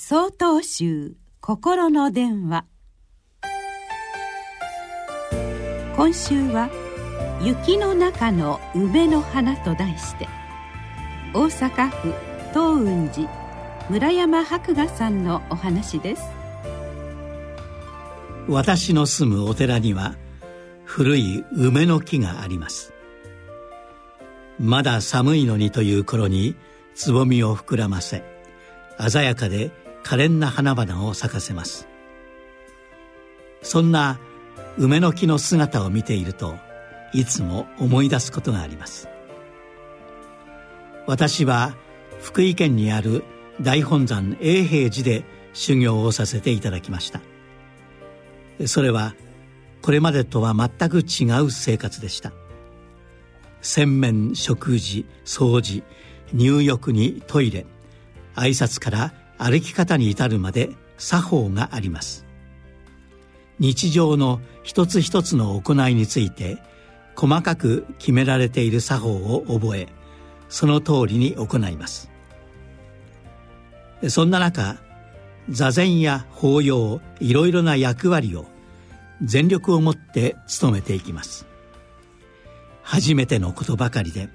総統集心の電話。今週は「雪の中の梅の花」と題して大阪府東雲寺村山博雅さんのお話です。私の住むお寺には古い梅の木があります。まだ寒いのにという頃につぼみを膨らませ鮮やかで可憐な花々を咲かせます。そんな梅の木の姿を見ているといつも思い出すことがあります。私は福井県にある大本山永平寺で修行をさせていただきました。それはこれまでとは全く違う生活でした。洗面食事掃除入浴にトイレ挨拶から歩き方に至るまで作法があります。日常の一つ一つの行いについて細かく決められている作法を覚えその通りに行います。そんな中座禅や法要いろいろな役割を全力をもって務めていきます。初めてのことばかりで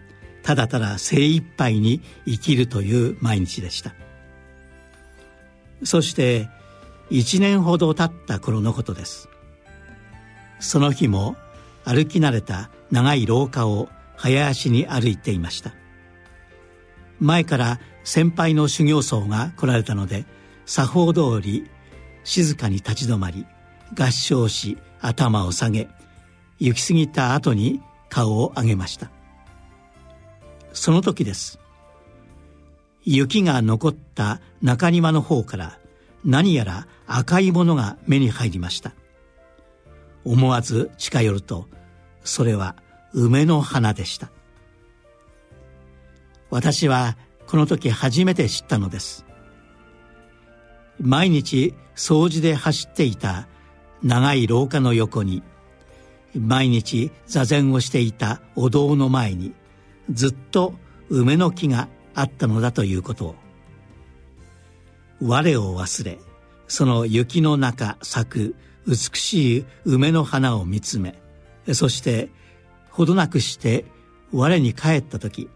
ただただ精一杯に生きるという毎日でした。そして一年ほど経った頃のことです。その日も歩き慣れた長い廊下を早足に歩いていました。前から先輩の修行僧が来られたので作法通り静かに立ち止まり合掌し頭を下げ行き過ぎた後に顔を上げました。その時です。雪が残った中庭の方から何やら赤いものが目に入りました。思わず近寄るとそれは梅の花でした。私はこの時初めて知ったのです。毎日掃除で走っていた長い廊下の横に毎日座禅をしていたお堂の前にずっと梅の木があったのだということを。我を忘れその雪の中咲く美しい梅の花を見つめそしてほどなくして我に帰った時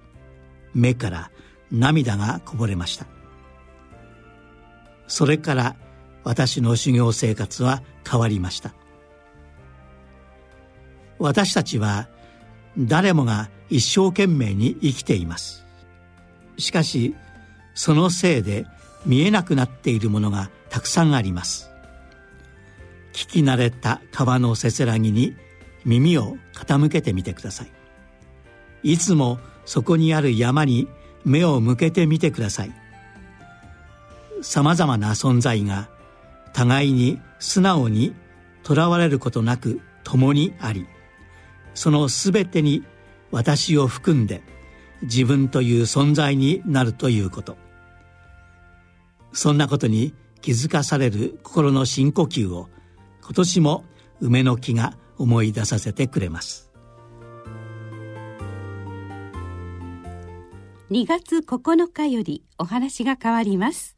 目から涙がこぼれました。それから私の修行生活は変わりました。私たちは誰もが一生懸命に生きています。しかしそのせいで見えなくなっているものがたくさんあります。聞き慣れた川のせせらぎに耳を傾けてみてください。いつもそこにある山に目を向けてみてください。さまざまな存在が互いに素直にとらわれることなく共にありその全てに私を含んで自分という存在になるということ。そんなことに気づかされる心の深呼吸を今年も梅の木が思い出させてくれます。2月9日よりお話が変わります。